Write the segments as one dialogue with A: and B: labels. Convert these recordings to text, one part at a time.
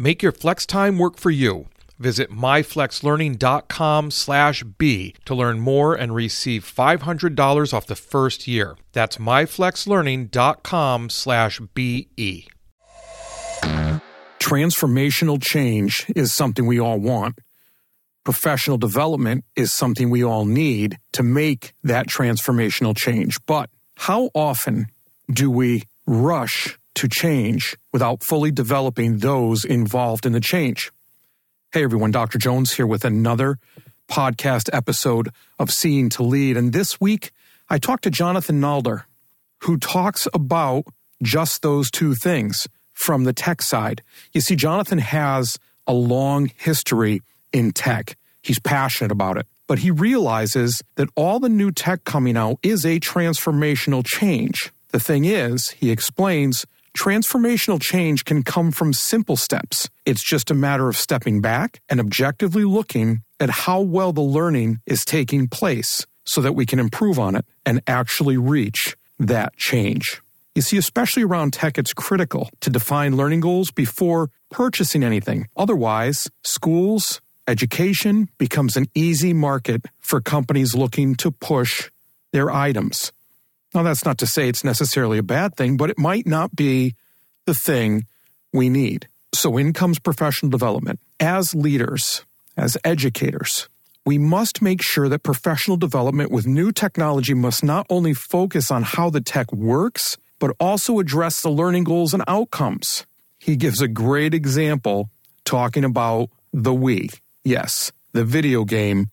A: Make your flex time work for you. Visit myflexlearning.com slash B to learn more and receive $500 off the first year. That's myflexlearning.com slash BE.
B: Transformational change is something we all want. Professional development is something we all need to make that transformational change. But how often do we rush to change without fully developing those involved in the change. Hey everyone, Dr. Jones here with another podcast episode of Seeing to Lead. And this week, I talked to Jonathan Nalder, who talks about just those two things from the tech side. You see, Jonathan has a long history in tech. He's passionate about it. But he realizes that all the new tech coming out is a transformational change. The thing is, he explains, Transformational change can come from simple steps. It's just a matter of stepping back and objectively looking at how well the learning is taking place so that we can improve on it and actually reach that change. You see, especially around tech, it's critical to define learning goals before purchasing anything. Otherwise, schools, education becomes an easy market for companies looking to push their items. Now, that's not to say it's necessarily a bad thing, but it might not be the thing we need. So, in comes professional development. As leaders, as educators, we must make sure that professional development with new technology must not only focus on how the tech works, but also address the learning goals and outcomes. He gives a great example talking about the Wii. Yes, the video game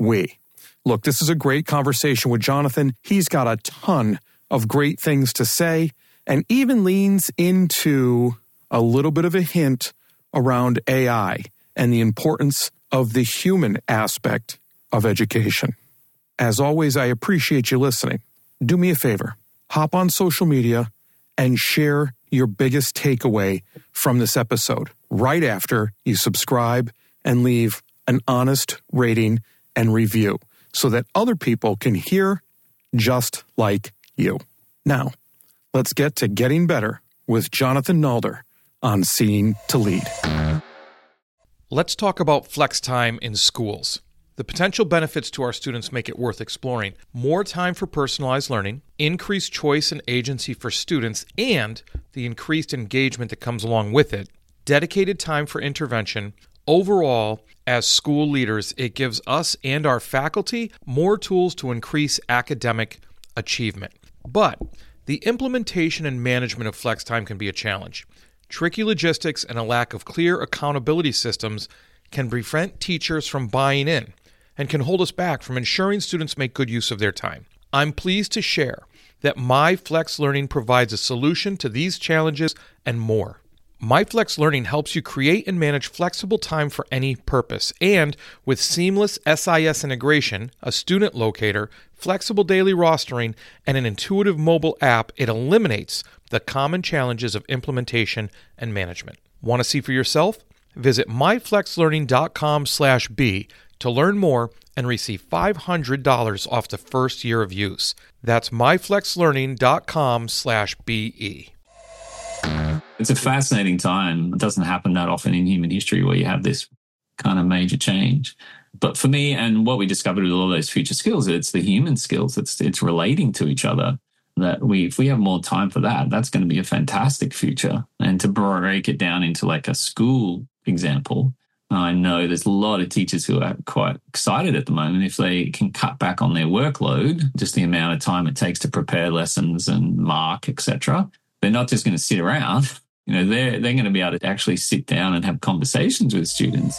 B: Wii. Look, this is a great conversation with Jonathan. He's got a ton of great things to say and even leans into a little bit of a hint around AI and the importance of the human aspect of education. As always, I appreciate you listening. Do me a favor hop on social media and share your biggest takeaway from this episode right after you subscribe and leave an honest rating and review so that other people can hear just like you. Now, let's get to getting better with Jonathan Nalder on Seeing to Lead.
A: Let's talk about flex time in schools. The potential benefits to our students make it worth exploring. More time for personalized learning, increased choice and agency for students, and the increased engagement that comes along with it, dedicated time for intervention, Overall, as school leaders, it gives us and our faculty more tools to increase academic achievement. But the implementation and management of flex time can be a challenge. Tricky logistics and a lack of clear accountability systems can prevent teachers from buying in and can hold us back from ensuring students make good use of their time. I'm pleased to share that MyFlex Learning provides a solution to these challenges and more. MyFlex Learning helps you create and manage flexible time for any purpose. And with seamless SIS integration, a student locator, flexible daily rostering, and an intuitive mobile app, it eliminates the common challenges of implementation and management. Want to see for yourself? Visit myflexlearning.com/b to learn more and receive $500 off the first year of use. That's myflexlearning.com/be.
C: It's a fascinating time. It doesn't happen that often in human history where you have this kind of major change. But for me, and what we discovered with all those future skills, it's the human skills. It's it's relating to each other. That we, if we have more time for that, that's going to be a fantastic future. And to break it down into like a school example, I know there's a lot of teachers who are quite excited at the moment if they can cut back on their workload, just the amount of time it takes to prepare lessons and mark, etc. They're not just going to sit around you know, they're, they're going to be able to actually sit down and have conversations with students.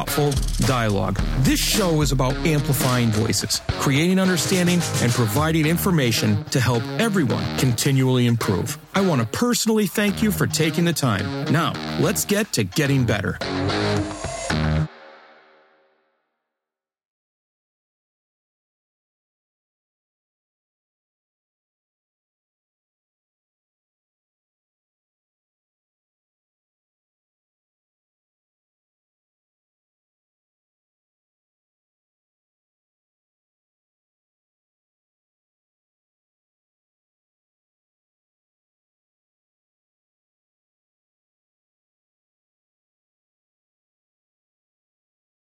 B: thoughtful dialogue. This show is about amplifying voices, creating understanding, and providing information to help everyone continually improve. I want to personally thank you for taking the time. Now, let's get to getting better.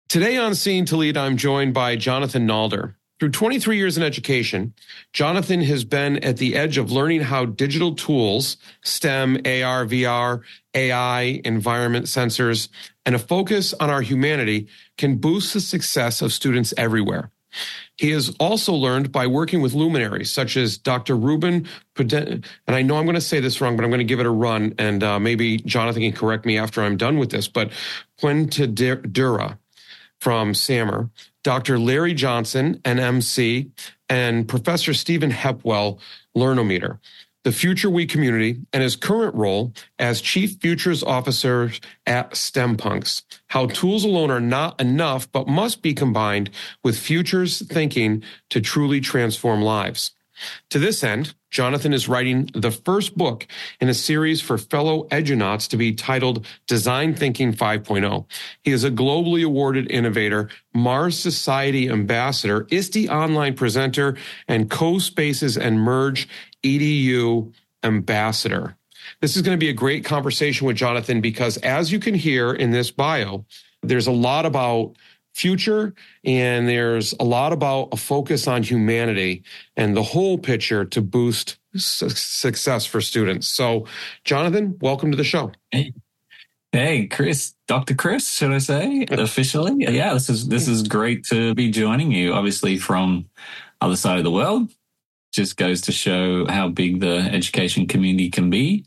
D: Today on Seeing to Lead, I'm joined by Jonathan Nalder. Through 23 years in education, Jonathan has been at the edge of learning how digital tools, STEM, AR, VR, AI, environment sensors, and a focus on our humanity can boost the success of students everywhere. He has also learned by working with luminaries such as Dr. Rubin, and I know I'm going to say this wrong, but I'm going to give it a run, and uh, maybe Jonathan can correct me after I'm done with this. But Dura from SAMR, Dr. Larry Johnson, NMC, and Professor Stephen Heppell, Learnometer, the FutureWe community, and his current role as Chief Futures Officer at STEMpunks. How tools alone are not enough, but must be combined with futures thinking to truly transform lives. To this end, Jonathan is writing the first book in a series for fellow edunauts to be titled Design Thinking 5.0. He is a globally awarded innovator, Mars Society ambassador, ISTE online presenter, and CoSpaces and Merge EDU ambassador. This is going to be a great conversation with Jonathan because as you can hear in this bio, there's a lot about future and there's a lot about a focus on humanity and the whole picture to boost su- success for students. So, Jonathan, welcome to the show.
C: Hey. Hey, Chris, Dr. Chris, should I say officially? Yeah, this is this is great to be joining you. Obviously, from other side of the world, just goes to show how big the education community can be.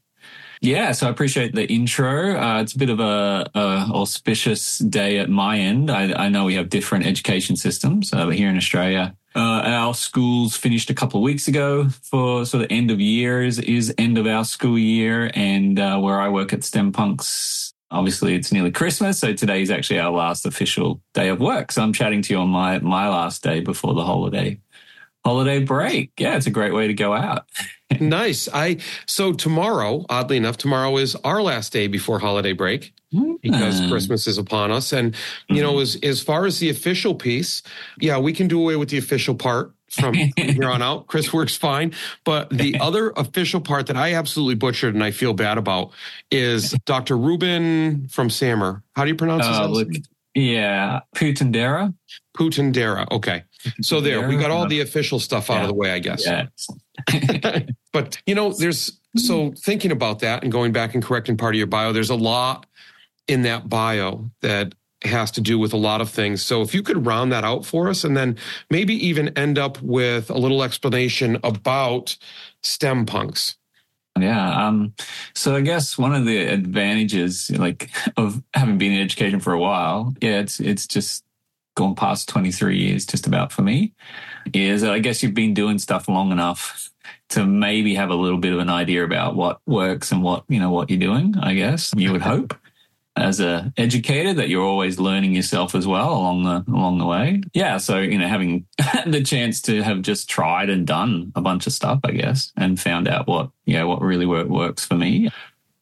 C: Yeah, so I appreciate the intro. Uh, it's a bit of a, a, auspicious day at my end. I, I, know we have different education systems, uh, here in Australia, uh, our schools finished a couple of weeks ago for sort of end of years is end of our school year, and uh, where I work at STEMpunks, obviously it's nearly Christmas, so today is actually our last official day of work. So I'm chatting to you on my my last day before the holiday holiday break. Yeah, it's a great way to go out.
D: nice. I so tomorrow, oddly enough, tomorrow is our last day before holiday break because mm. Christmas is upon us. And you know, as as far as the official piece, yeah, we can do away with the official part from here on out. Chris works fine. But the other official part that I absolutely butchered and I feel bad about is Dr. Rubin from SAMR. How do you pronounce uh, his name?
C: Yeah, Puentedura.
D: Puentedura. Okay. So there, we got all the official stuff out yeah. of the way, I guess. Yeah. but you know, there's so thinking about that and going back and correcting part of your bio, there's a lot in that bio that has to do with a lot of things. So if you could round that out for us and then maybe even end up with a little explanation about STEMpunks.
C: Yeah. Um, so I guess one of the advantages, like, of having been in education for a while, yeah, it's it's just gone past 23 years just about for me is I guess you've been doing stuff long enough to maybe have a little bit of an idea about what works and what, you know, what you're doing, I guess you would hope as a educator that you're always learning yourself as well along the along the way. Yeah, so you know having the chance to have just tried and done a bunch of stuff, I guess, and found out what yeah what really work, works for me.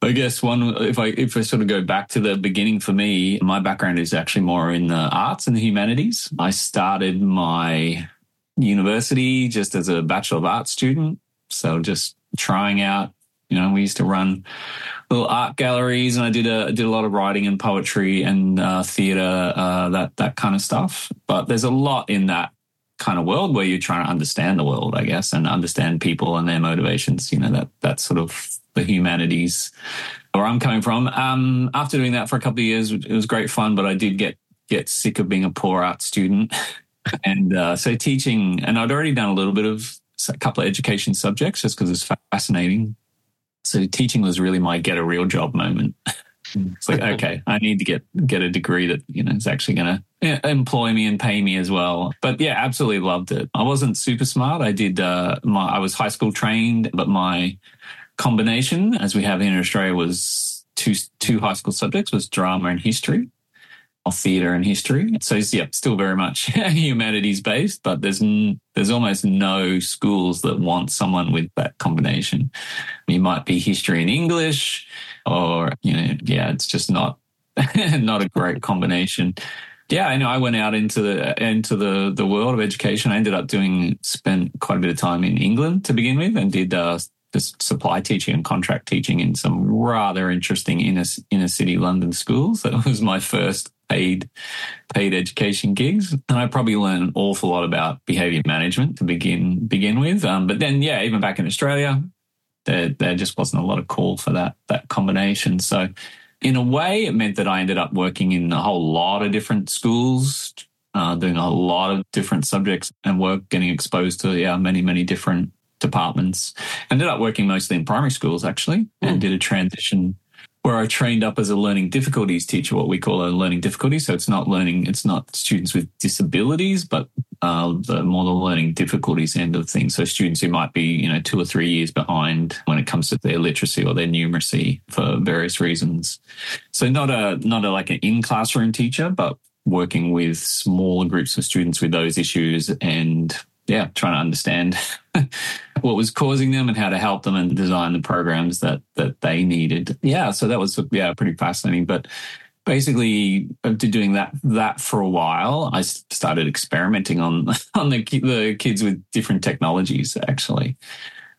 C: I guess one, if I if I sort of go back to the beginning for me, my background is actually more in the arts and the humanities. I started my university just as a Bachelor of Arts student, so just trying out You know, we used to run little art galleries, and I did a did a lot of writing and poetry and uh, theater, uh, that that kind of stuff. But there's a lot in that kind of world where you're trying to understand the world, I guess, and understand people and their motivations. You know, that that's sort of the humanities where I'm coming from. Um, after doing that for a couple of years, it was great fun, but I did get get sick of being a poor art student. and uh, so teaching, and I'd already done a little bit of a couple of education subjects just because it's fascinating. So teaching was really my get a real job moment. it's like, okay, I need to get get a degree that you know is actually going to employ me and pay me as well. But yeah, absolutely loved it. I wasn't super smart. I did uh, my I was high school trained, but my combination, as we have here in Australia, was two two high school subjects was drama and history of theatre and history. So yeah, still very much humanities based, but there's there's almost no schools that want someone with that combination. You might be history and English, or you know, yeah, it's just not not a great combination. Yeah, I know. I went out into the into the the world of education. I ended up doing spent quite a bit of time in England to begin with, and did uh, just supply teaching and contract teaching in some rather interesting inner inner city London schools. That was my first paid paid education gigs, and I probably learned an awful lot about behavior management to begin begin with. Um, but then, yeah, even back in Australia, there there just wasn't a lot of call for that that combination. So, in a way, it meant that I ended up working in a whole lot of different schools. Uh, doing a lot of different subjects and work, getting exposed to yeah many many different departments. Ended up working mostly in primary schools actually, and mm. did a transition where I trained up as a learning difficulties teacher, what we call a learning difficulty. So it's not learning, it's not students with disabilities, but uh, the more the learning difficulties end of things. So students who might be, you know, two or three years behind when it comes to their literacy or their numeracy for various reasons. So not a not a like an in classroom teacher, but working with smaller groups of students with those issues and yeah, trying to understand what was causing them and how to help them and design the programs that that they needed. Yeah, so that was yeah pretty fascinating. But basically, after doing that that for a while, I started experimenting on on the the kids with different technologies actually.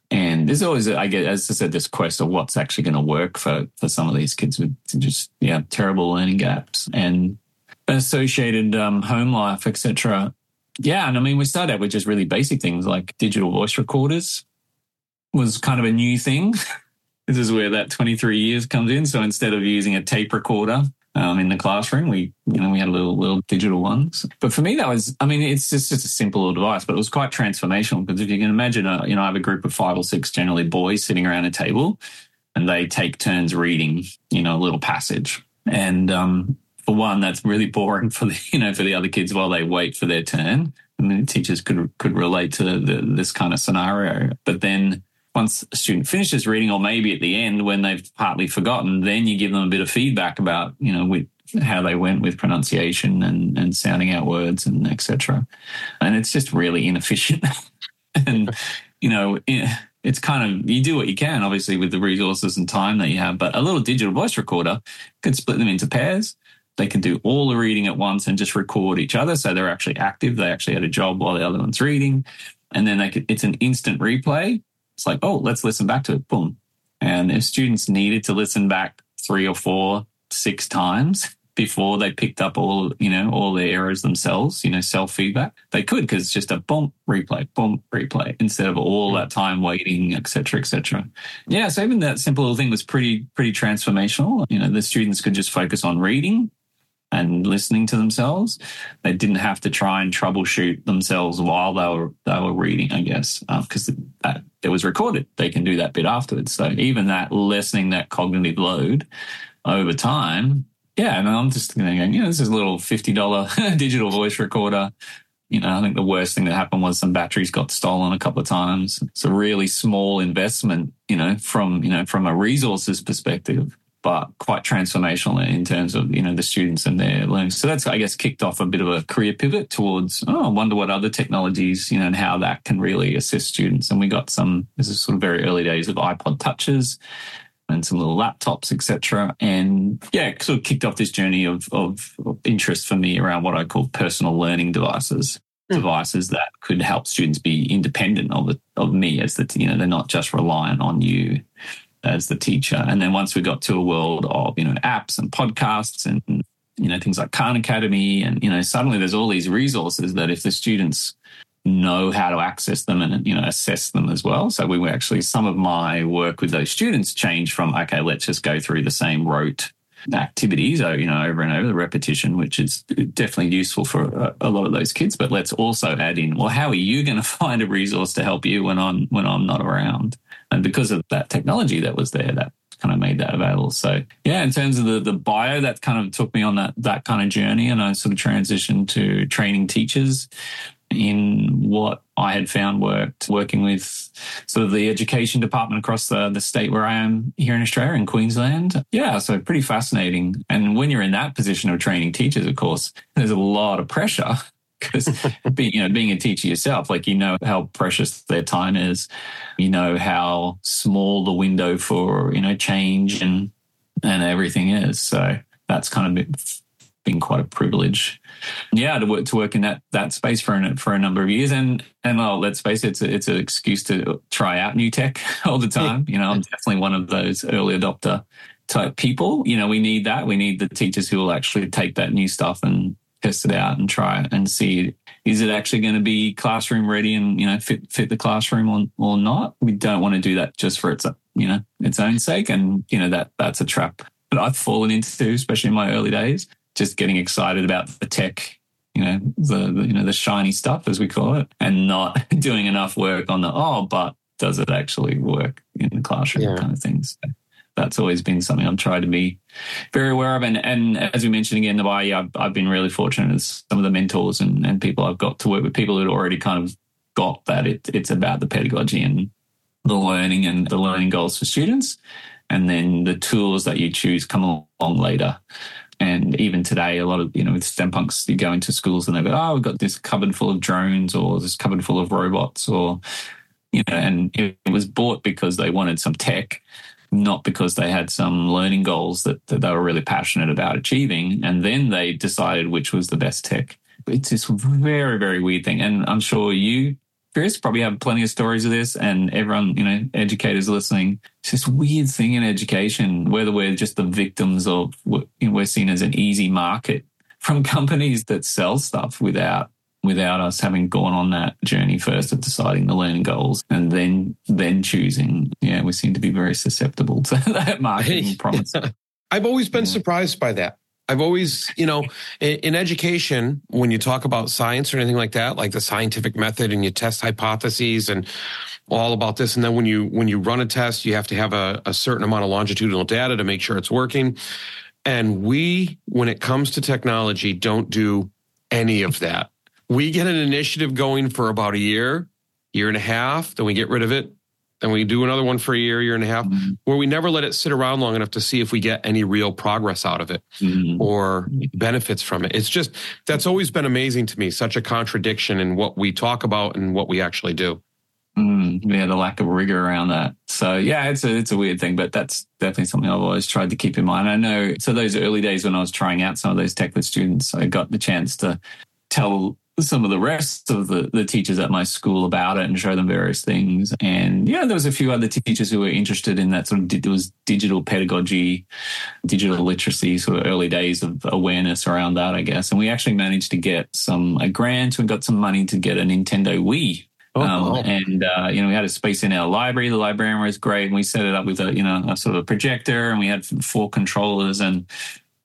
C: And there's always, I get, as I said, this quest of what's actually going to work for for some of these kids with just yeah terrible learning gaps and associated um, home life, etc. Yeah, and I mean, we started out with just really basic things like digital voice recorders was kind of a new thing. this is where that 23 years comes in. So instead of using a tape recorder um, in the classroom, we you know we had little little digital ones. But for me, that was I mean, it's just, just a simple little device, but it was quite transformational because if you can imagine, a, you know, I have a group of five or six generally boys sitting around a table, and they take turns reading, you know, a little passage. And um, for one, that's really boring for the you know for the other kids while they wait for their turn. I mean, teachers could could relate to the, this kind of scenario. But then once a student finishes reading, or maybe at the end when they've partly forgotten, then you give them a bit of feedback about you know with how they went with pronunciation and and sounding out words and etc. And it's just really inefficient. and you know. it's kind of you do what you can obviously with the resources and time that you have but a little digital voice recorder could split them into pairs they can do all the reading at once and just record each other. So they're actually active. They actually had a job while the other one's reading. And then they could, it's an instant replay. It's like, oh, let's listen back to it. Boom. And if students needed to listen back three or four, six times before they picked up all, you know, all the errors themselves, you know, self feedback, they could because it's just a boom replay, boom replay instead of all that mm-hmm. time waiting, etc., etc. Yeah. So even that simple little thing was pretty, pretty transformational. You know, the students could just focus on reading and listening to themselves. They didn't have to try and troubleshoot themselves while they were they were reading, I guess, because uh, that it was recorded. They can do that bit afterwards. So even that lessening that cognitive load over time, yeah. And I'm just thinking, you know, this is a little fifty dollar digital voice recorder. You know, I think the worst thing that happened was some batteries got stolen a couple of times. It's a really small investment, you know, from you know from a resources perspective but quite transformational in terms of you know the students and their learning. So that's I guess kicked off a bit of a career pivot towards oh I wonder what other technologies you know and how that can really assist students. And we got some this is sort of very early days of iPod touches and some little laptops etc. And yeah, sort of kicked off this journey of, of, interest for me around what I call personal learning devices. Mm. Devices that could help students be independent of the, of me, as that you know they're not just reliant on you as the teacher. And then once we got to a world of, you know, apps and podcasts and, you know, things like Khan Academy, and, you know, suddenly there's all these resources that if the students know how to access them and, you know, assess them as well. So we were actually, some of my work with those students changed from, okay, let's just go through the same rote activities, uh, you know, over and over the repetition, which is definitely useful for uh, a, lot of those kids. But let's also add in, well, how are you going to find a resource to help you when I'm when I'm not around? And because of that technology that was there, that kind of made that available. So yeah, in terms of the the bio, that kind of took me on that that kind of journey, and I sort of transitioned to training teachers in what I had found worked working with sort of the education department across the, the state where I am here in Australia, in Queensland. Yeah, so pretty fascinating. And when you're in that position of training teachers, of course, there's a lot of pressure because being, you know, being a teacher yourself, like you know how precious their time is, you know how small the window for you know change and and everything is. So that's kind of been quite a privilege. Yeah, to work to work in that that space for an, for a number of years, and and well, let's face it, it's a, it's an excuse to try out new tech all the time. You know, I'm definitely one of those early adopter type people. You know, we need that. We need the teachers who will actually take that new stuff and test it out and try it and see is it actually going to be classroom ready and you know fit fit the classroom or, or not? We don't want to do that just for its you know its own sake and you know that that's a trap. That I've fallen into especially in my early days just getting excited about the tech you know the, the you know the shiny stuff as we call it and not doing enough work on the oh but does it actually work in the classroom yeah. kind of things so that's always been something I'm trying to be very aware of. And, and as we mentioned again, the way I've, I've been really fortunate as some of the mentors and, and people I've got to work with, people who'd already kind of got that it, it's about the pedagogy and the learning and the learning goals for students. And then the tools that you choose come along later. And even today, a lot of, you know, with STEM punks, you go into schools and they go, oh, we've got this cupboard full of drones or this cupboard full of robots or, you know, and it was bought because they wanted some tech not because they had some learning goals that, that they were really passionate about achieving. And then they decided which was the best tech. It's this very, very weird thing. And I'm sure you, Chris, probably have plenty of stories of this and everyone, you know, educators listening. It's this weird thing in education, whether we're just the victims of, you know, we're seen as an easy market from companies that sell stuff without without us having gone on that journey first of deciding the learning goals and then then choosing. Yeah, we seem to be very susceptible to that marketing promise.
D: I've always been yeah. surprised by that. I've always, you know, in, in, education, when you talk about science or anything like that, like the scientific method and you test hypotheses and all about this. And then when you, when you run a test, you have to have a, a certain amount of longitudinal data to make sure it's working. And we, when it comes to technology, don't do any of that we get an initiative going for about a year, year and a half, then we get rid of it. Then we do another one for a year, year and a half, mm-hmm. where we never let it sit around long enough to see if we get any real progress out of it mm-hmm. or benefits from it. It's just, that's always been amazing to me, such a contradiction in what we talk about and what we actually do.
C: Mm, yeah, the lack of rigor around that. So yeah, it's a it's a weird thing, but that's definitely something I've always tried to keep in mind. I know so those early days when I was trying out some of those tech with students, I got the chance to tell some of the rest of the, the teachers at my school about it and show them various things. And yeah, there was a few other teachers who were interested in that sort of it was digital pedagogy, digital literacy, sort of early days of awareness around that, I guess. And we actually managed to get some a grant and got some money to get a Nintendo Wii. Oh, um, And uh, you know, we had a space in our library. The librarian was great, and we set it up with a you know a sort of a projector, and we had four controllers. And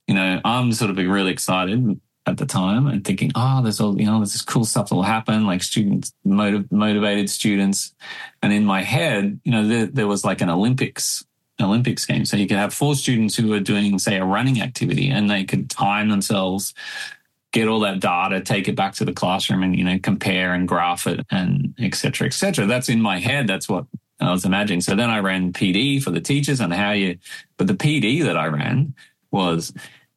C: you know, I'm sort of really excited at the time and thinking, oh, there's all, you know, there's this cool stuff that will happen, like students, motiv- motivated students. And in my head, you know, there, there was like an Olympics, Olympics game. So you could have four students who are doing, say, a running activity and they could time themselves, get all that data, take it back to the classroom and, you know, compare and graph it and et cetera, et cetera. That's in my head. That's what I was imagining. So then I ran PD for the teachers and how you, but the PD that I ran was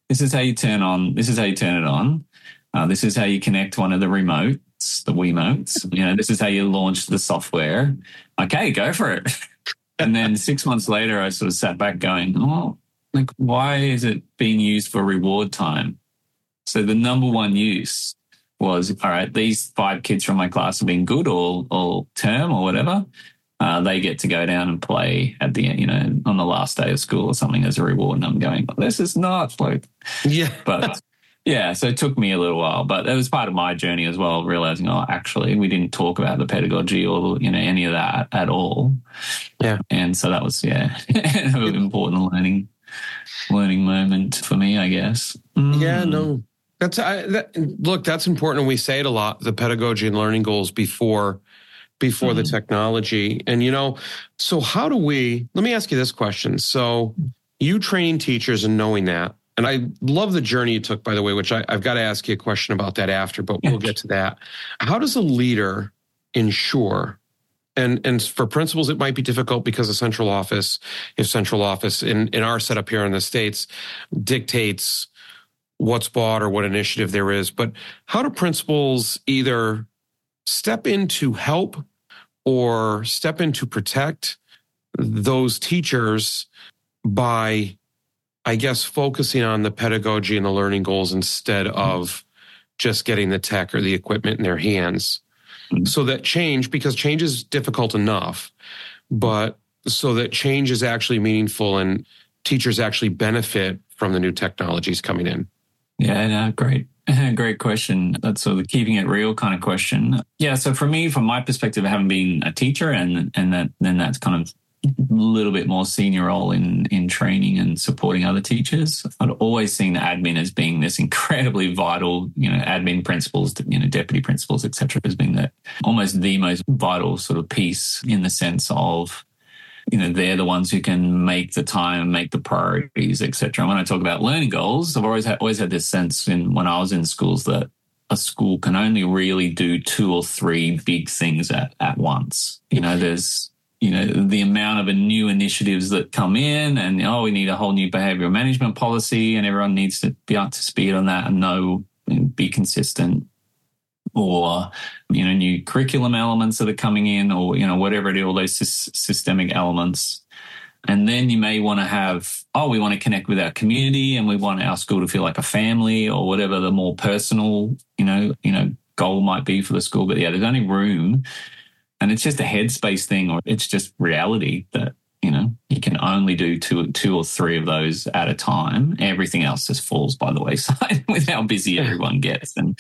C: this is how you turn on, this is how you turn it on. Uh, this is how you connect one of the remotes, the Wiimotes. You know, this is how you launch the software. Okay, go for it. and then six months later, I sort of sat back going, oh, like, why is it being used for reward time? So the number one use was, all right, these five kids from my class have been good all, all term or whatever. Uh, they get to go down and play at the you know on the last day of school or something as a reward. And I'm going, this is not like,
D: yeah,
C: but. Yeah, so it took me a little while, but it was part of my journey as well, realizing, oh, actually, we didn't talk about the pedagogy or you know any of that at all.
D: Yeah,
C: and so that was yeah, an important learning learning moment for me, I guess.
D: Mm. Yeah, no, that's I, that, look, that's important. We say it a lot: the pedagogy and learning goals before before mm-hmm. the technology. And you know, so how do we? Let me ask you this question. So you training teachers and knowing that and I love the journey you took, by the way, which I, have got to ask you a question about that after, but we'll get to that. How does a leader ensure and and for principals it might be difficult because of central office if central office in in our setup here in the states dictates what's bought or what initiative there is but how do principals either step in to help or step in to protect those teachers by I guess focusing on the pedagogy and the learning goals instead of just getting the tech or the equipment in their hands. Mm-hmm. So that change, because change is difficult enough, but so that change is actually meaningful and teachers actually benefit from the new technologies coming in.
C: Yeah, no, great. Great question. That's sort of the keeping it real kind of question. Yeah. So for me, from my perspective, having been a teacher and and that then that's kind of a little bit more senior role in in training and supporting other teachers. I'd always seen the admin as being this incredibly vital, you know, admin principals, you know, deputy principals, etc., as being that almost the most vital sort of piece in the sense of you know they're the ones who can make the time make the priorities etc and when i talk about learning goals i've always had always had this sense in when i was in schools that a school can only really do two or three big things at, at once. You know there's you know, the amount of new initiatives that come in and, oh, we need a whole new behavioral management policy and everyone needs to be up to speed on that and know, and be consistent or, you know, new curriculum elements that are coming in or, you know, whatever it is, all those systemic elements. And then you may want to have, oh, we want to connect with our community and we want our school to feel like a family or whatever the more personal, you know, you know, goal might be for the school. But yeah, there's only room and it's just a headspace thing or it's just reality that you know you can only do two two or three of those at a time everything else just falls by the wayside with how busy everyone gets and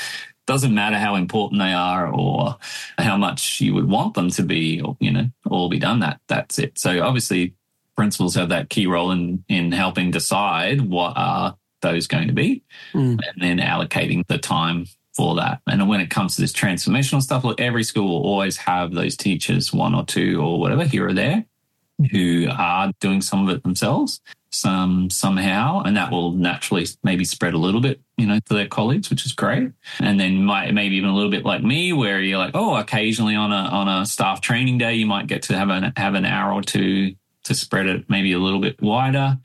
C: doesn't matter how important they are or how much you would want them to be or you know all be done that that's it so obviously principals have that key role in in helping decide what are those going to be mm. and then allocating the time for that. And when it comes to this transformational stuff, look, every school will always have those teachers, one or two or whatever, here or there, who are doing some of it themselves, some somehow, and that will naturally maybe spread a little bit, you know, to their colleagues, which is great. And then might maybe even a little bit like me, where you're like, oh, occasionally on a on a staff training day, you might get to have an have an hour or two to spread it maybe a little bit wider.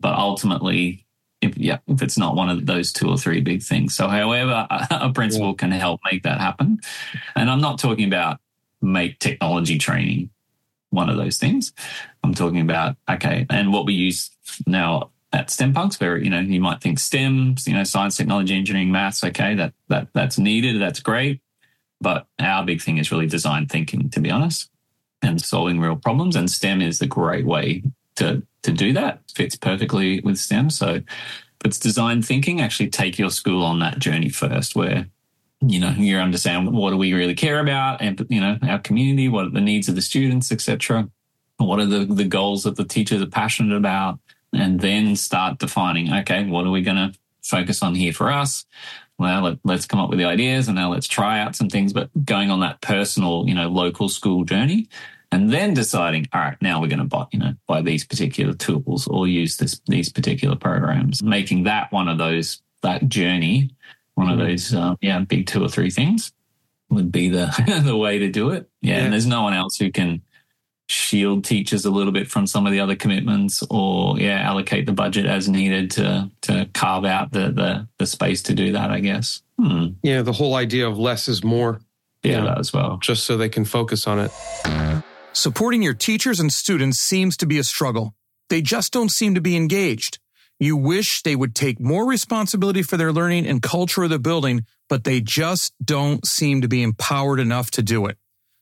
C: But ultimately, if yeah, if it's not one of those two or three big things. So, however, a principal yeah. can help make that happen. And I'm not talking about make technology training one of those things. I'm talking about okay, and what we use now at STEM Punks, where you know you might think STEM, you know, science, technology, engineering, maths. Okay, that that that's needed. That's great. But our big thing is really design thinking, to be honest, and solving real problems. And STEM is the great way to to do that. Fits perfectly with STEM. So if it's design thinking, actually take your school on that journey first where you know you understand what do we really care about and you know our community what are the needs of the students etc what are the, the goals that the teachers are passionate about and then start defining okay what are we going to focus on here for us? Well let, let's come up with the ideas and now let's try out some things but going on that personal you know local school journey and then deciding, all right, now we're going to buy, you know, buy these particular tools or use this, these particular programs, making that one of those, that journey, one of those, um, yeah, big two or three things would be the, the way to do it. Yeah, yeah. And there's no one else who can shield teachers a little bit from some of the other commitments or, yeah, allocate the budget as needed to, to carve out the, the, the space to do that, I guess.
D: Hmm. Yeah. The whole idea of less is more.
C: Yeah, that as well.
D: Just so they can focus on it.
B: Supporting your teachers and students seems to be a struggle. They just don't seem to be engaged. You wish they would take more responsibility for their learning and culture of the building, but they just don't seem to be empowered enough to do it.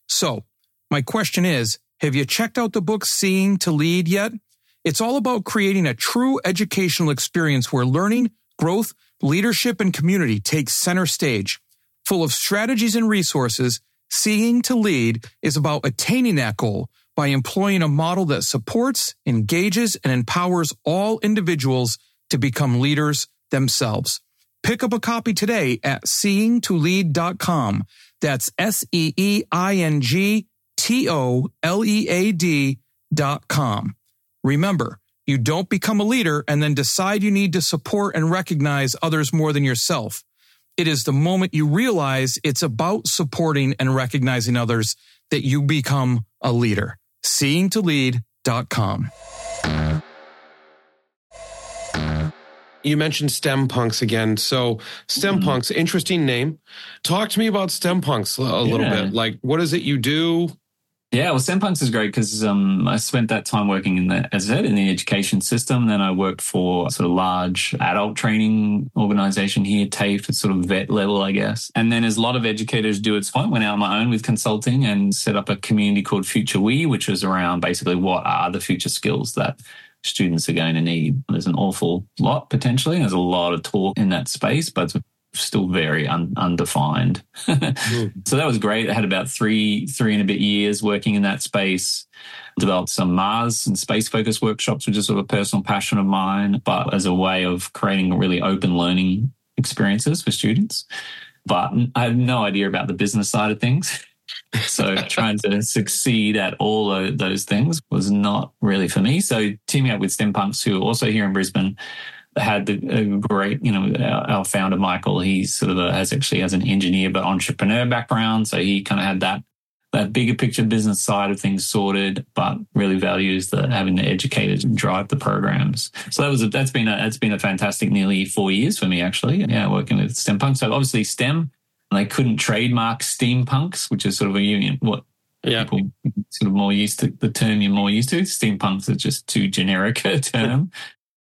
B: So, my question is, Have you checked out the book Seeing to Lead yet? It's all about creating a true educational experience where learning, growth, leadership, and community take center stage. Full of strategies and resources, Seeing to Lead is about attaining that goal by employing a model that supports, engages, and empowers all individuals to become leaders themselves. Pick up a copy today at seeingtolead.com. That's S E E I N G T O L E A D.com. Remember, you don't become a leader and then decide you need to support and recognize others more than yourself. It is the moment you realize it's about supporting and recognizing others that you become a leader. Seeingtolead.com.
D: You mentioned STEM punks again. So STEM mm-hmm. punks, interesting name. Talk to me about STEM punks a, a yeah. little bit. Like, what is it you do?
C: Yeah, well, STEM punks is great because um, I spent that time working in the, as I said, in the education system. Then I worked for sort of large adult training organization here, TAFE, at sort of vet level, I guess. And then, as a lot of educators do at this point, went out on my own with consulting and set up a community called FutureWe, which was around basically what are the future skills that students are going to need. There's an awful lot potentially. There's a lot of talk in that space, but still very un- undefined. mm. So that was great. I had about three, three and a bit years working in that space. Developed some Mars and space focus workshops, which is sort of a personal passion of mine, but as a way of creating really open learning experiences for students. But I had no idea about the business side of things. so trying to succeed at all of those things was not really for me. So teaming up with STEM punks who are also here in Brisbane had a great, you know, our, founder Michael. He's sort of a, has actually has an engineer but entrepreneur background, so he kind of had that that bigger picture business side of things sorted, but really values the having the educators drive the programs. So that was a, that's been a that's been a fantastic nearly four years for me actually. Yeah, working with STEM Punk. So obviously STEM they couldn't trademark steampunks, which is sort of a union. What yeah. people sort of more used to the term you're more used to. Steampunks is just too generic a term.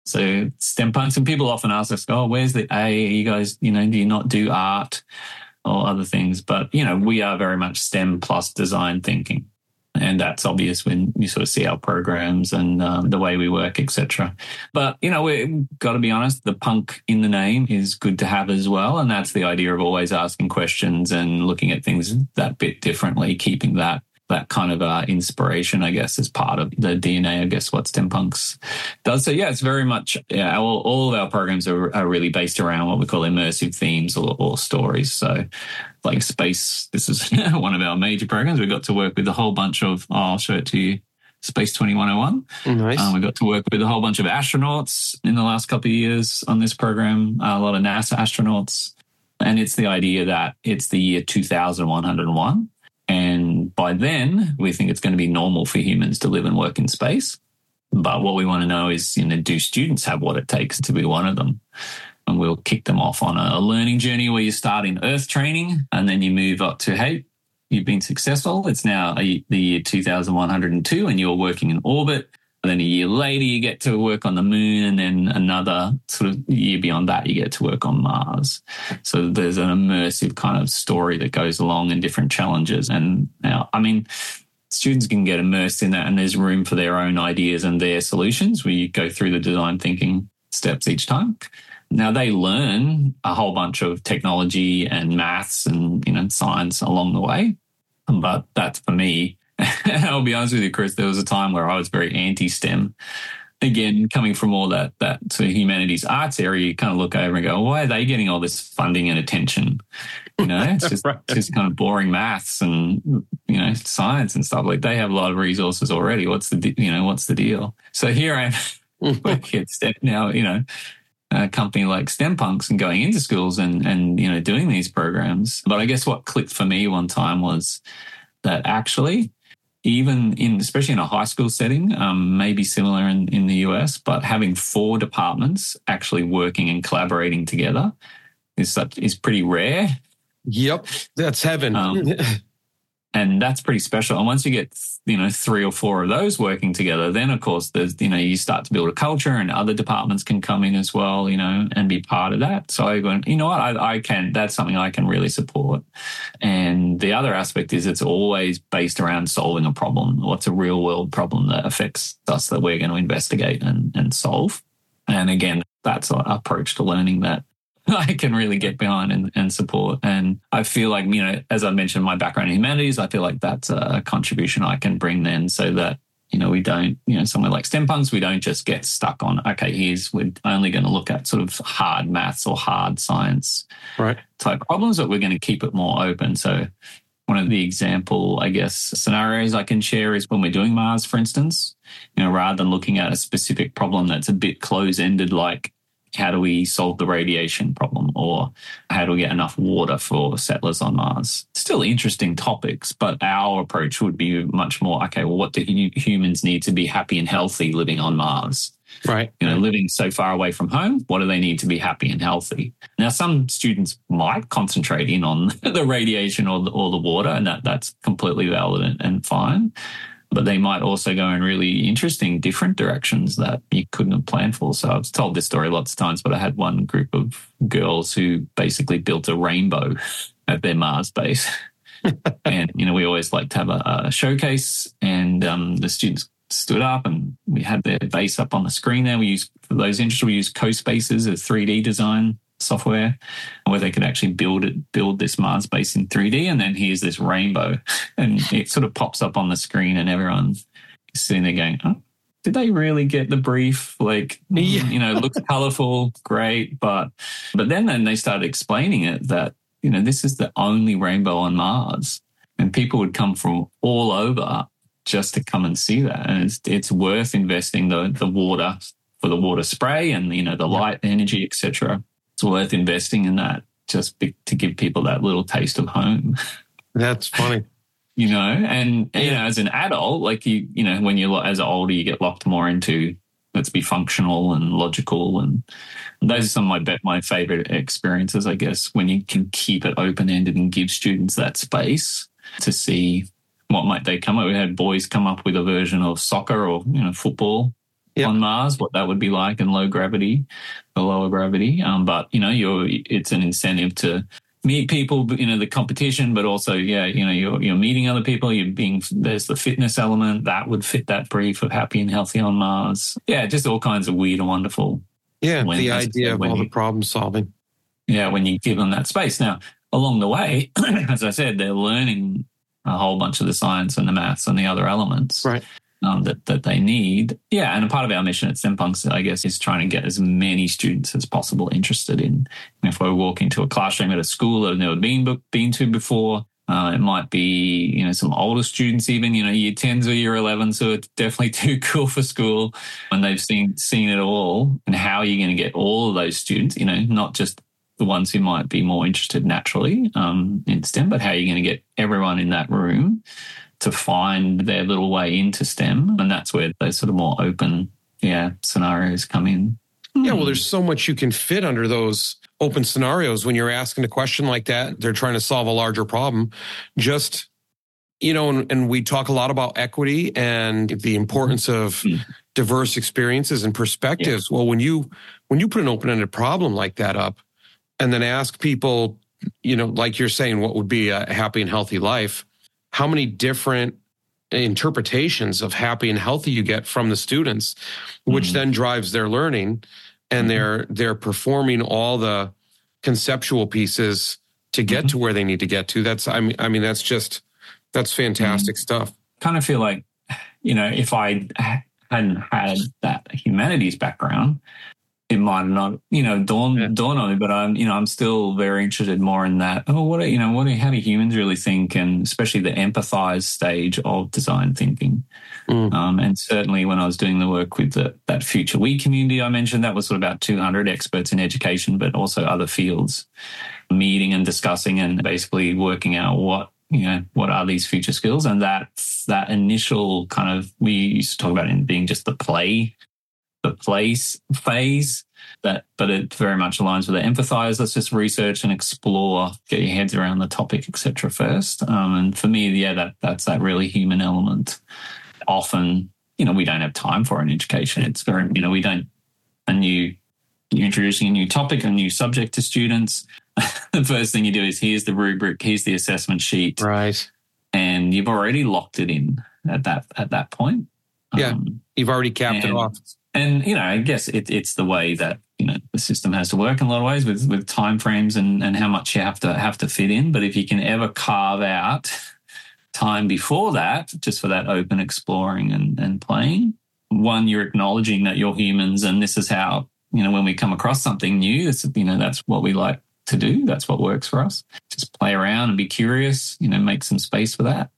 C: So steampunks, and people often ask us, "Oh, where's the A? You guys, you know, do you not do art or other things?" But you know, we are very much STEM plus design thinking and that's obvious when you sort of see our programs and um, the way we work, etc. But you know, we've got to be honest. The punk in the name is good to have as well, and that's the idea of always asking questions and looking at things that bit differently, keeping that that kind of uh, inspiration, I guess, is part of the DNA. I guess what STEM Punks does. So yeah, it's very much yeah. All, all of our programs are, are really based around what we call immersive themes or, or stories. So like space. This is one of our major programs. We got to work with a whole bunch of. Oh, I'll show it to you. Space 2101. Nice. Um, we got to work with a whole bunch of astronauts in the last couple of years on this program, a lot of NASA astronauts. And it's the idea that it's the year 2101 and by then, we think it's going to be normal for humans to live and work in space. But what we want to know is, you know, do students have what it takes to be one of them? And we'll kick them off on a learning journey where you start in Earth training and then you move up to, hey, you've been successful. It's now the year 2102 and you're working in orbit. Then a year later, you get to work on the moon. And then another sort of year beyond that, you get to work on Mars. So there's an immersive kind of story that goes along and different challenges. And now, I mean, students can get immersed in that and there's room for their own ideas and their solutions where you go through the design thinking steps each time. Now they learn a whole bunch of technology and maths and you know science along the way. But that's for me I'll be honest with you, Chris. There was a time where I was very anti-STEM. Again, coming from all that that sort of humanities arts area, you kind of look over and go, "Why are they getting all this funding and attention?" You know, it's just right. just kind of boring maths and you know science and stuff. Like they have a lot of resources already. What's the you know what's the deal? So here I am working at STEM now. You know, a company like STEM Punks and going into schools and and you know doing these programs. But I guess what clicked for me one time was that actually even in especially in a high school setting, um, maybe similar in, in the US, but having four departments actually working and collaborating together is such is pretty rare.
D: Yep, that's heaven. Um,
C: and that's pretty special. And once you get, you know, three or four of those working together, then of course there's, you know, you start to build a culture and other departments can come in as well, you know, and be part of that. So I go, you know what, I, I can, that's something I can really support. And the other aspect is it's always based around solving a problem. What's a real world problem that affects us that we're going to investigate and, and solve? And again, that's an approach to learning that I can really get behind and, and support. And I feel like, you know, as I mentioned, my background in humanities, I feel like that's a contribution I can bring then so that, you know, we don't, you know, somewhere like STEM punks, we don't just get stuck on, okay, here's, we're only going to look at sort of hard maths or hard science
D: right.
C: type problems, but we're going to keep it more open. So one of the example, I guess, scenarios I can share is when we're doing Mars, for instance, you know, rather than looking at a specific problem that's a bit close ended, like how do we solve the radiation problem or how do we get enough water for settlers on Mars? Still interesting topics, but our approach would be much more okay, well, what do humans need to be happy and healthy living on Mars?
D: Right.
C: You know, living so far away from home, what do they need to be happy and healthy? Now, some students might concentrate in on the radiation or the, or the water, and that, that's completely valid and, and fine but they might also go in really interesting, different directions that you couldn't have planned for. So I've told this story lots of times, but I had one group of girls who basically built a rainbow at their Mars base. and, you know, we always like to have a, a showcase and um, the students stood up and we had their base up on the screen there. We use, for those interested, we use CoSpaces, a 3D design software where they could actually build it, build this Mars base in 3D. And then here's this rainbow and it sort of pops up on the screen and everyone's sitting there going, oh, did they really get the brief? Like, yeah. you know, looks colorful, great. But, but then, then they started explaining it that, you know, this is the only rainbow on Mars and people would come from all over just to come and see that. And it's, it's worth investing the, the water for the water spray and, you know, the light the energy, etc it's worth investing in that just be, to give people that little taste of home.
D: That's funny.
C: you know, and yeah. you know, as an adult, like you, you know, when you're as older, you get locked more into let's be functional and logical, and those are some of my my favorite experiences, I guess, when you can keep it open ended and give students that space to see what might they come up. We had boys come up with a version of soccer or you know football yep. on Mars, what that would be like in low gravity, the lower gravity. Um, but you know, you're it's an incentive to meet people, you know, the competition, but also, yeah, you know, you're, you're meeting other people. You're being, there's the fitness element that would fit that brief of happy and healthy on Mars. Yeah, just all kinds of weird and wonderful.
D: Yeah, the idea of all you, the problem solving.
C: Yeah, when you give them that space. Now, along the way, as I said, they're learning a whole bunch of the science and the maths and the other elements.
D: Right
C: um, that that they need. Yeah, and a part of our mission at STEM Punks, I guess, is trying to get as many students as possible interested in. If we walk into a classroom at a school that I've never been been to before, uh, it might be, you know, some older students, even, you know, year 10s or year 11s. So it's definitely too cool for school when they've seen, seen it all. And how are you going to get all of those students, you know, not just the ones who might be more interested naturally um, in STEM, but how are you going to get everyone in that room to find their little way into STEM. And that's where those sort of more open, yeah, scenarios come in.
D: Yeah, well, there's so much you can fit under those open scenarios when you're asking a question like that. They're trying to solve a larger problem. Just, you know, and, and we talk a lot about equity and the importance of mm-hmm. diverse experiences and perspectives. Yeah. Well, when you when you put an open-ended problem like that up and then ask people, you know, like you're saying, what would be a happy and healthy life? How many different interpretations of happy and healthy you get from the students which mm-hmm. then drives their learning and mm-hmm. they're they're performing all the conceptual pieces to get mm-hmm. to where they need to get to that's i mean i mean that's just that's fantastic mm-hmm. stuff
C: kind of feel like you know if i hadn't had that humanities background it might not, you know, dawn yeah. dawn on me, but I'm, you know, I'm still very interested more in that. Oh, what, are, you know, what, are, how do humans really think, and especially the empathize stage of design thinking. Mm. Um, and certainly when I was doing the work with the, that FutureWe community I mentioned, that was sort of about 200 experts in education, but also other fields, meeting and discussing and basically working out what you know what are these future skills and that that initial kind of we used to talk about it being just the play the place phase that, but it very much aligns with the empathize. Let's just research and explore, get your heads around the topic, etc. First, um, and for me, yeah, that that's that really human element. Often, you know, we don't have time for an education. It's very, you know, we don't a new you're introducing a new topic, a new subject to students. the first thing you do is here's the rubric, here's the assessment sheet,
D: right?
C: And you've already locked it in at that at that point.
D: Yeah, um, you've already capped it off.
C: And you know, I guess it, it's the way that you know the system has to work in a lot of ways with with time frames and and how much you have to have to fit in. But if you can ever carve out time before that, just for that open exploring and, and playing, one, you're acknowledging that you're humans and this is how you know when we come across something new, it's you know that's what we like to do. That's what works for us. Just play around and be curious. You know, make some space for that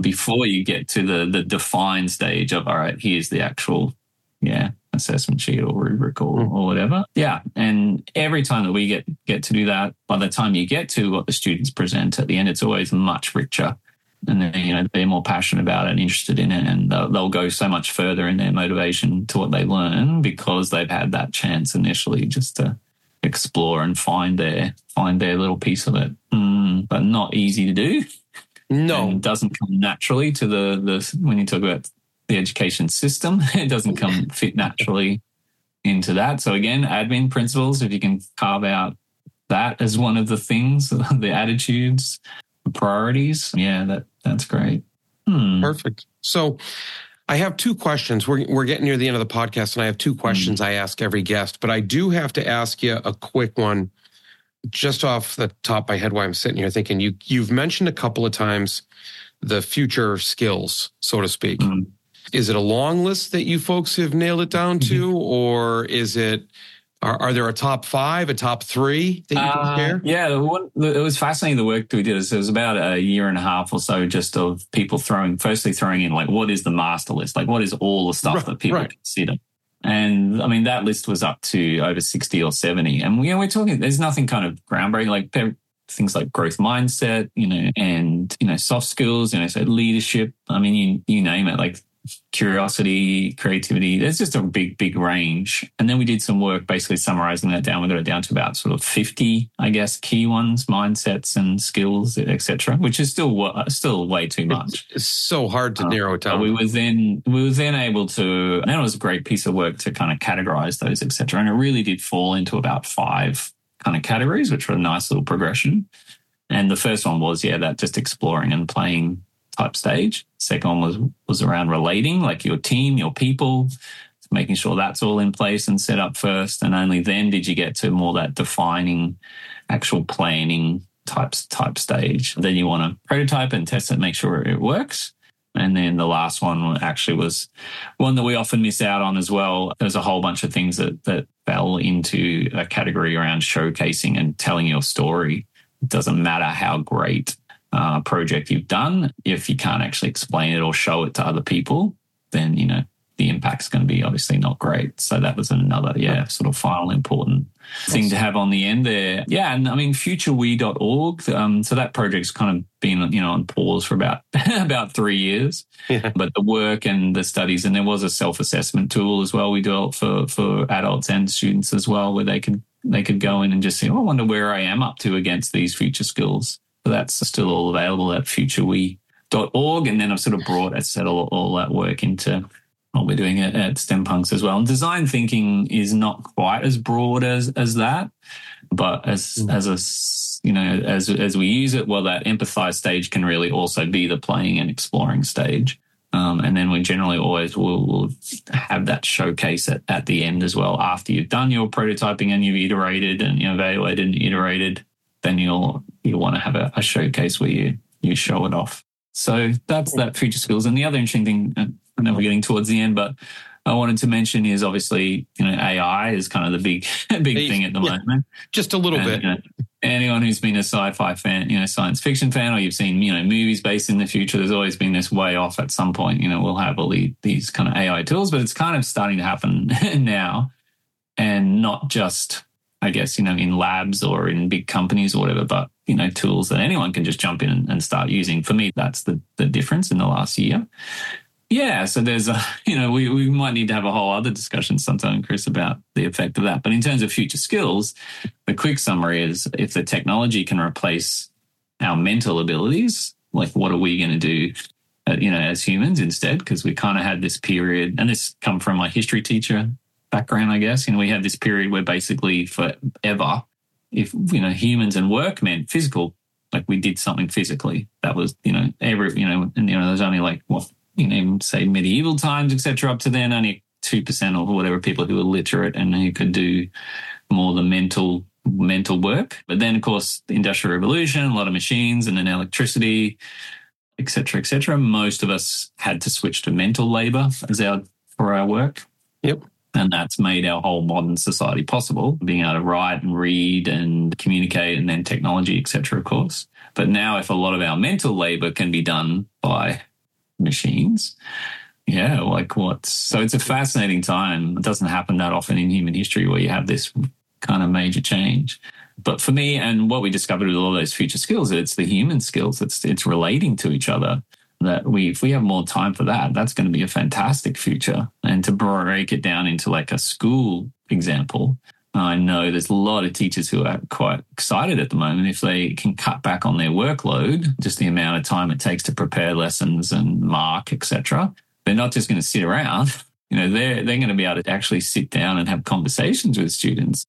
C: before you get to the the define stage of all right, here's the actual yeah assessment sheet or rubric or, mm. or whatever. Yeah, and every time that we get get to do that, by the time you get to what the students present at the end, it's always much richer. And then, you know, they're more passionate about it and interested in it. And they'll, they'll go so much further in their motivation to what they learn because they've had that chance initially just to explore and find their, find their little piece of it. Mm, but not easy to do.
D: No,
C: and doesn't come naturally to the the when you talk about the education system. It doesn't come fit naturally into that. So again, admin principles. If you can carve out that as one of the things, the attitudes, the priorities. Yeah, that that's great.
D: Hmm. Perfect. So. I have two questions. We're, we're getting near the end of the podcast, and I have two questions mm. I ask every guest, but I do have to ask you a quick one just off the top of my head while I'm sitting here thinking you you've mentioned a couple of times the future skills, so to speak. Mm. Is it a long list that you folks have nailed it down to, mm-hmm. or is it are, are, there a top five, a top three that you can uh, share?
C: Yeah, one, it was fascinating the work that we did. It was about a year and a half or so just of people throwing, firstly throwing in like, what is the master list? Like, what is all the stuff right, that people right. consider? And I mean, that list was up to over 60 or 70. And, you know, we're talking, there's nothing kind of groundbreaking, like things like growth mindset, you know, and, you know, soft skills, you know, so leadership. I mean, you, you name it, like curiosity, creativity. There's just a big, big range. And then we did some work basically summarizing that down. We got it down to about sort of 50, I guess, key ones, mindsets and skills, etc., which is still still way too much.
D: It's so hard to uh, narrow it down.
C: We were then we were then able to, and it was a great piece of work to kind of categorize those, etc. And it really did fall into about five kind of categories, which were a nice little progression. And the first one was, yeah, that just exploring and playing type stage. Second one was was around relating, like your team, your people, making sure that's all in place and set up first. And only then did you get to more that defining, actual planning types type stage. Then you want to prototype and test it, make sure it works. And then the last one actually was one that we often miss out on as well. There's a whole bunch of things that that fell into a category around showcasing and telling your story. It doesn't matter how great uh, project you've done, if you can't actually explain it or show it to other people, then, you know, the impact's going to be obviously not great. So that was another, yeah, sort of final important thing to have on the end there. Yeah. And I mean, futurewe.org. Um, so that project's kind of been, you know, on pause for about, about three years, yeah. but the work and the studies, and there was a self-assessment tool as well. We developed for, for adults and students as well, where they could, they could go in and just say, oh, I wonder where I am up to against these future skills. So that's still all available at futurewe.org. And then I've sort of brought, as I said, all, all that work into what we're doing at, at STEM Punks as well. And design thinking is not quite as broad as, as that, but as, mm. as a, you know, as, as we use it, well, that empathize stage can really also be the playing and exploring stage. Um, and then we generally always will, will have that showcase at, at the end as well. After you've done your prototyping and you've iterated and you evaluated and iterated, then you'll you want to have a, a, showcase where you you show it off. So that's that future skills. And the other interesting thing, uh, I know we're getting towards the end, but I wanted to mention is obviously you know AI is kind of the big big thing at the yeah, moment.
D: Just a little and, bit.
C: You know, anyone who's been a sci-fi fan, you know, science fiction fan, or you've seen you know movies based in the future, there's always been this way off at some point. You know, we'll have all these kind of AI tools, but it's kind of starting to happen now, and not just I guess, you know, in labs or in big companies or whatever, but, you know, tools that anyone can just jump in and, start using. For me, that's the, the difference in the last year. Yeah, so there's a, you know, we, we might need to have a whole other discussion sometime, Chris, about the effect of that. But in terms of future skills, the quick summary is if the technology can replace our mental abilities, like what are we going to do, uh, you know, as humans instead? Because we kind of had this period, and this come from my history teacher background, I guess. You know, we have this period where basically forever, if you know, humans and work meant physical, like we did something physically. That was, you know, every, you know, and you know, there's only like what you know, say medieval times, etc. Up to then, only two percent or whatever people who were literate and who could do more the mental mental work. But then, of course, the industrial revolution, a lot of machines, and then electricity, etc., etc. Most of us had to switch to mental labor as our for our work.
D: Yep.
C: And that's made our whole modern society possible, being able to write and read and communicate, and then technology, etc. Of course. But now, if a lot of our mental labor can be done by machines. Yeah, like what? So it's a fascinating time. It doesn't happen that often in human history where you have this kind of major change. But for me, and what we discovered with all those future skills, it's the human skills. It's it's relating to each other. That we, if we have more time for that, that's going to be a fantastic future. And to break it down into like a school example, I know there's a lot of teachers who are quite excited at the moment if they can cut back on their workload, just the amount of time it takes to prepare lessons and mark, etc. They're not just going to sit around. You know, they're they're going to be able to actually sit down and have conversations with students.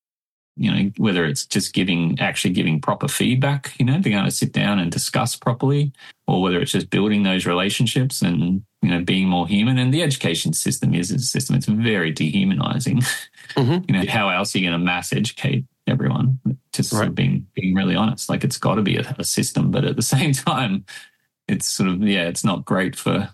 C: You know, whether it's just giving actually giving proper feedback, you know, being able to sit down and discuss properly, or whether it's just building those relationships and you know being more human. And the education system is a system; it's very dehumanizing. Mm-hmm. You know, how else are you going to mass educate everyone? Just right. sort of being being really honest, like it's got to be a, a system, but at the same time, it's sort of yeah, it's not great for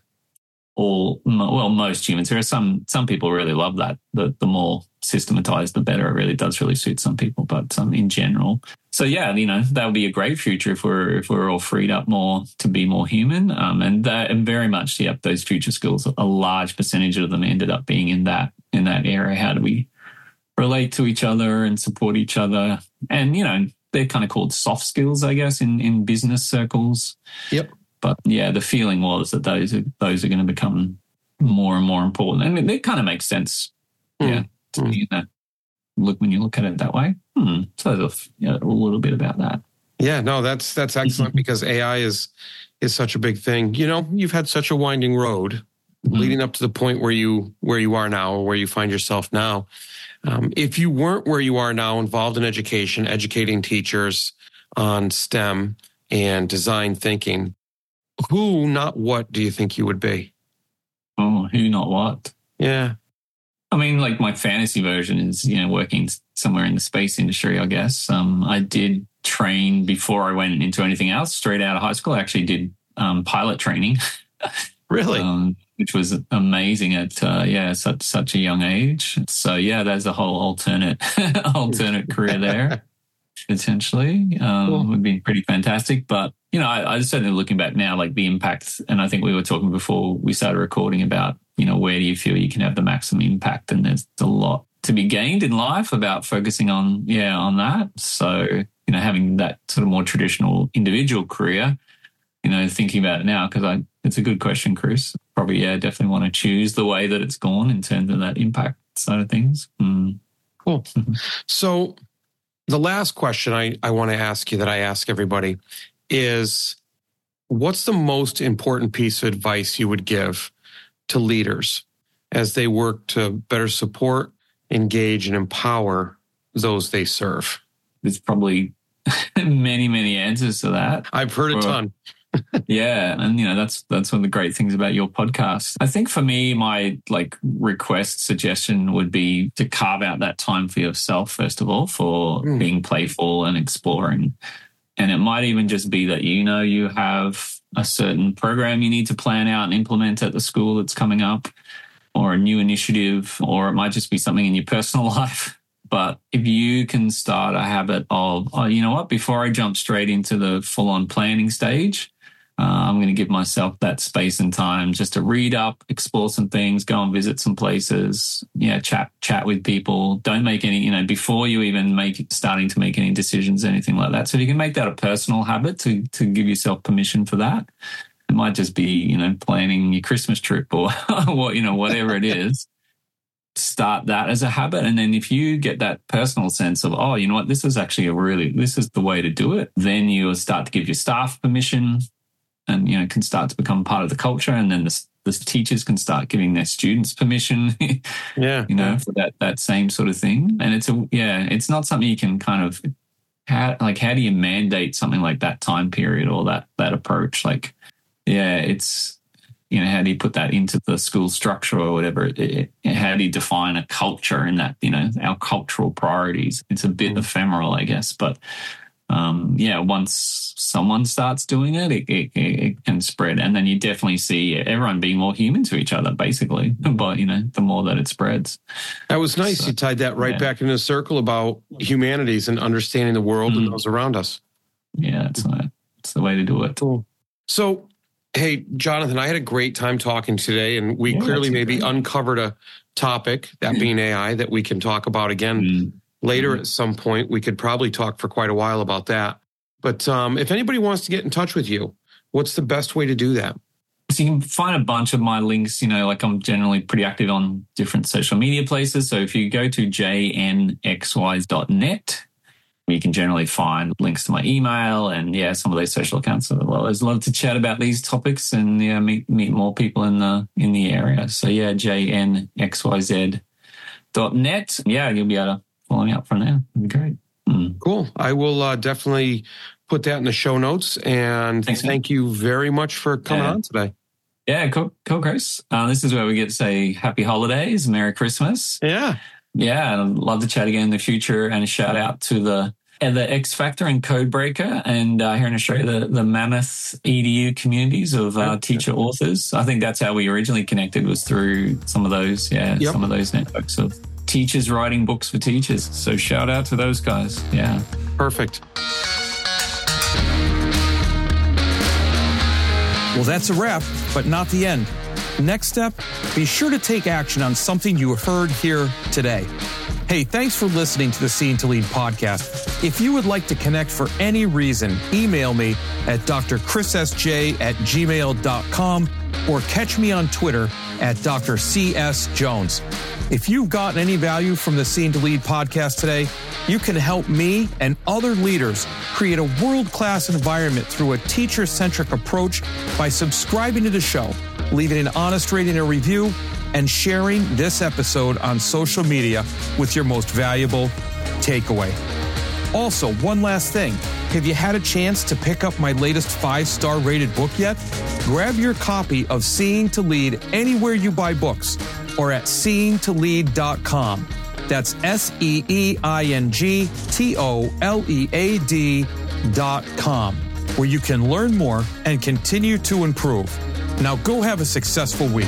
C: all well most humans. There are some some people really love that. The the more systematized, the better. It really does really suit some people, but um, in general, so yeah, you know that would be a great future if we're if we're all freed up more to be more human. Um, and that and very much, yeah, those future skills. A large percentage of them ended up being in that in that area. How do we relate to each other and support each other. And, you know, they're kind of called soft skills, I guess, in, in business circles.
D: Yep.
C: But yeah, the feeling was that those are, those are going to become more and more important. And it, it kind of makes sense. Mm. Yeah. To mm. look, when you look at it that way. Hmm. So you know, a little bit about that.
D: Yeah, no, that's, that's excellent mm-hmm. because AI is, is such a big thing. You know, you've had such a winding road mm. leading up to the point where you, where you are now or where you find yourself now. Um, if you weren't where you are now, involved in education, educating teachers on STEM and design thinking, who, not what, do you think you would be?
C: Oh, who, not what?
D: Yeah.
C: I mean, like my fantasy version is, you know, working somewhere in the space industry, I guess. Um, I did train before I went into anything else straight out of high school. I actually did um, pilot training.
D: Really?
C: Um, which was amazing at uh, yeah such such a young age. So yeah, there's a whole alternate alternate career there potentially. Um, cool. Would be pretty fantastic. But you know, I, I certainly looking back now, like the impact, and I think we were talking before we started recording about you know where do you feel you can have the maximum impact, and there's a lot to be gained in life about focusing on yeah on that. So you know, having that sort of more traditional individual career you know, thinking about it now, because I, it's a good question, Chris. Probably, yeah, definitely want to choose the way that it's gone in terms of that impact side of things. Mm.
D: Cool. So, the last question I, I want to ask you that I ask everybody is what's the most important piece of advice you would give to leaders as they work to better support, engage, and empower those they serve?
C: There's probably many, many answers to that.
D: I've heard a ton
C: yeah, and you know that's that's one of the great things about your podcast. I think for me, my like request suggestion would be to carve out that time for yourself first of all for mm. being playful and exploring. And it might even just be that you know you have a certain program you need to plan out and implement at the school that's coming up, or a new initiative, or it might just be something in your personal life. But if you can start a habit of, oh, you know what, before I jump straight into the full on planning stage, uh, I'm going to give myself that space and time just to read up, explore some things, go and visit some places, yeah, chat, chat with people. Don't make any, you know, before you even make starting to make any decisions, anything like that. So you can make that a personal habit to to give yourself permission for that, It might just be, you know, planning your Christmas trip or what, you know, whatever it is. Start that as a habit. And then if you get that personal sense of, oh, you know what, this is actually a really, this is the way to do it, then you'll start to give your staff permission and, you know, can start to become part of the culture. And then the, the teachers can start giving their students permission,
D: yeah,
C: you know, for that, that same sort of thing. And it's a, yeah, it's not something you can kind of, how, like, how do you mandate something like that time period or that, that approach? Like, yeah, it's you know how do you put that into the school structure or whatever? It, it, how do you define a culture in that you know our cultural priorities? It's a bit mm. ephemeral, I guess, but um, yeah, once someone starts doing it, it, it, it, can spread, and then you definitely see everyone being more human to each other, basically. But you know, the more that it spreads,
D: that was nice. So, you tied that right yeah. back in a circle about humanities and understanding the world mm. and those around us.
C: Yeah, it's uh, it's the way to do it.
D: Cool. So Hey, Jonathan, I had a great time talking today, and we yeah, clearly maybe uncovered a topic, that being AI, that we can talk about again mm later mm at some point. We could probably talk for quite a while about that. But um, if anybody wants to get in touch with you, what's the best way to do that?
C: So you can find a bunch of my links, you know, like I'm generally pretty active on different social media places. So if you go to jnxyz.net, you can generally find links to my email and yeah, some of those social accounts as well. I'd love to chat about these topics and yeah, meet meet more people in the in the area. So yeah, jnxyz.net. Yeah, you'll be able to follow me up from there. It'd be great.
D: Mm. Cool. I will uh, definitely put that in the show notes. And Thanks, thank man. you very much for coming yeah. on today.
C: Yeah, cool, cool Chris. Uh, this is where we get to say happy holidays, Merry Christmas.
D: Yeah
C: yeah, I'd love to chat again in the future. And a shout out to the uh, the X Factor and Codebreaker, and uh, here in Australia, the, the Mammoth EDU communities of uh, teacher authors. I think that's how we originally connected was through some of those, yeah, yep. some of those networks of teachers writing books for teachers. So shout out to those guys. Yeah,
D: perfect.
B: Well, that's a wrap, but not the end. Next step, be sure to take action on something you heard here today. Hey, thanks for listening to the Seeing to Lead podcast. If you would like to connect for any reason, email me at drchrissj at gmail.com or catch me on Twitter at Dr. C.S. Jones. If you've gotten any value from the Seeing to Lead podcast today, you can help me and other leaders create a world class environment through a teacher centric approach by subscribing to the show leaving an honest rating or review, and sharing this episode on social media with your most valuable takeaway. Also, one last thing. Have you had a chance to pick up my latest five star rated book yet? Grab your copy of Seeing to Lead anywhere you buy books or at seeingtolead.com. That's S E E I N G T O L E A D dot com, where you can learn more and continue to improve. Now go have a successful week.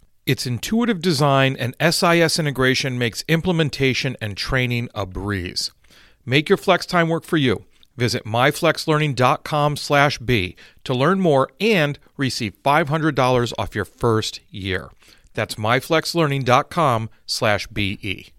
A: Its intuitive design and SIS integration makes implementation and training a breeze. Make your flex time work for you. Visit myflexlearning.com/b to learn more and receive $500 off your first year. That's myflexlearning.com/be.